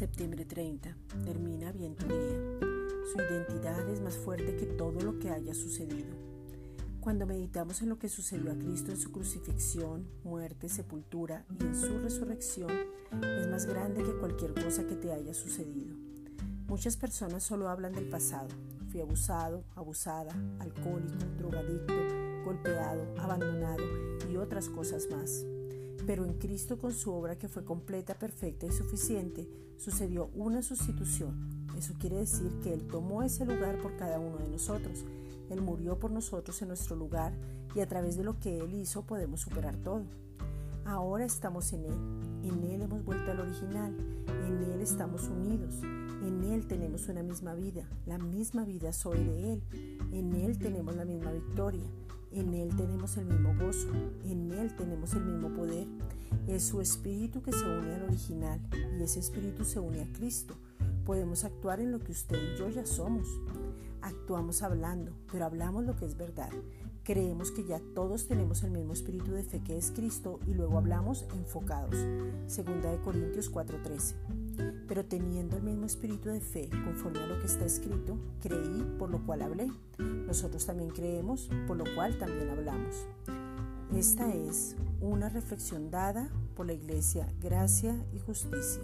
Septiembre 30. Termina bien tu día. Su identidad es más fuerte que todo lo que haya sucedido. Cuando meditamos en lo que sucedió a Cristo en su crucifixión, muerte, sepultura y en su resurrección, es más grande que cualquier cosa que te haya sucedido. Muchas personas solo hablan del pasado. Fui abusado, abusada, alcohólico, drogadicto, golpeado, abandonado y otras cosas más. Pero en Cristo con su obra que fue completa, perfecta y suficiente, sucedió una sustitución. Eso quiere decir que Él tomó ese lugar por cada uno de nosotros. Él murió por nosotros en nuestro lugar y a través de lo que Él hizo podemos superar todo. Ahora estamos en Él. En Él hemos vuelto al original. En Él estamos unidos. En Él tenemos una misma vida. La misma vida soy de Él. En Él tenemos la misma victoria. En Él tenemos el mismo gozo, en Él tenemos el mismo poder. Es su espíritu que se une al original y ese espíritu se une a Cristo. Podemos actuar en lo que usted y yo ya somos. Actuamos hablando, pero hablamos lo que es verdad. Creemos que ya todos tenemos el mismo espíritu de fe que es Cristo y luego hablamos enfocados. Segunda de Corintios 4:13 pero teniendo el mismo espíritu de fe conforme a lo que está escrito, creí, por lo cual hablé. Nosotros también creemos, por lo cual también hablamos. Esta es una reflexión dada por la Iglesia Gracia y Justicia.